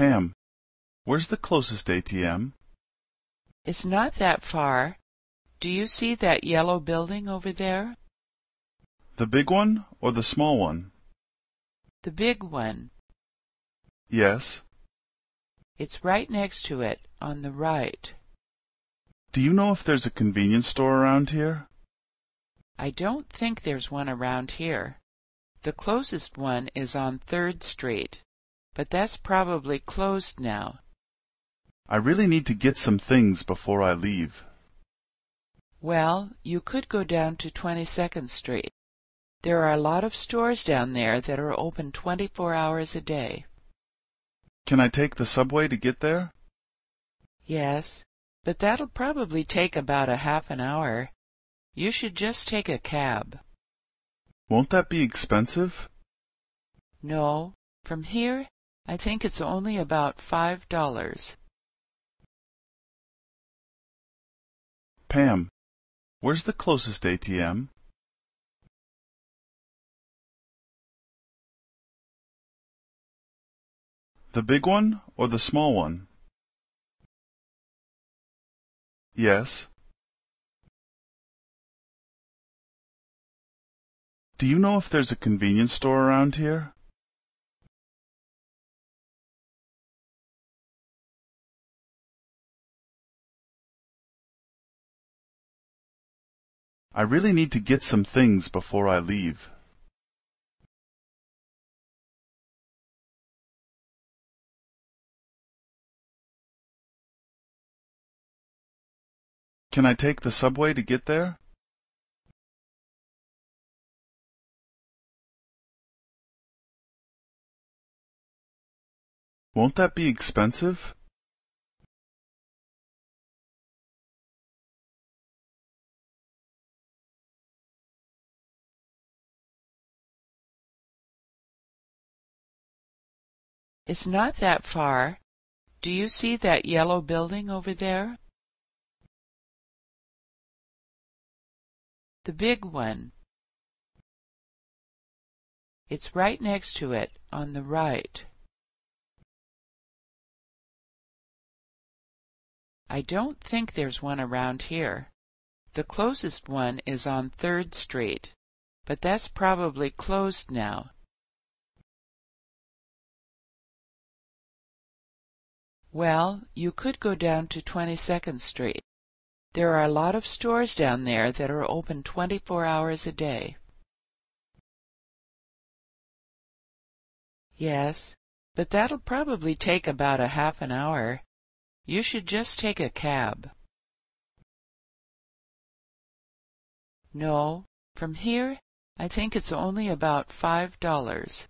Pam, where's the closest ATM? It's not that far. Do you see that yellow building over there? The big one or the small one? The big one. Yes. It's right next to it, on the right. Do you know if there's a convenience store around here? I don't think there's one around here. The closest one is on Third Street, but that's probably closed now. I really need to get some things before I leave. Well, you could go down to Twenty second Street. There are a lot of stores down there that are open twenty four hours a day. Can I take the subway to get there? Yes, but that'll probably take about a half an hour. You should just take a cab. Won't that be expensive? No, from here I think it's only about five dollars. Pam, where's the closest ATM? The big one or the small one? Yes. Do you know if there's a convenience store around here? I really need to get some things before I leave. Can I take the subway to get there? Won't that be expensive? It's not that far. Do you see that yellow building over there? The big one. It's right next to it, on the right. I don't think there's one around here. The closest one is on Third Street, but that's probably closed now. Well, you could go down to Twenty second Street. There are a lot of stores down there that are open twenty four hours a day. Yes, but that'll probably take about a half an hour. You should just take a cab. No, from here I think it's only about five dollars.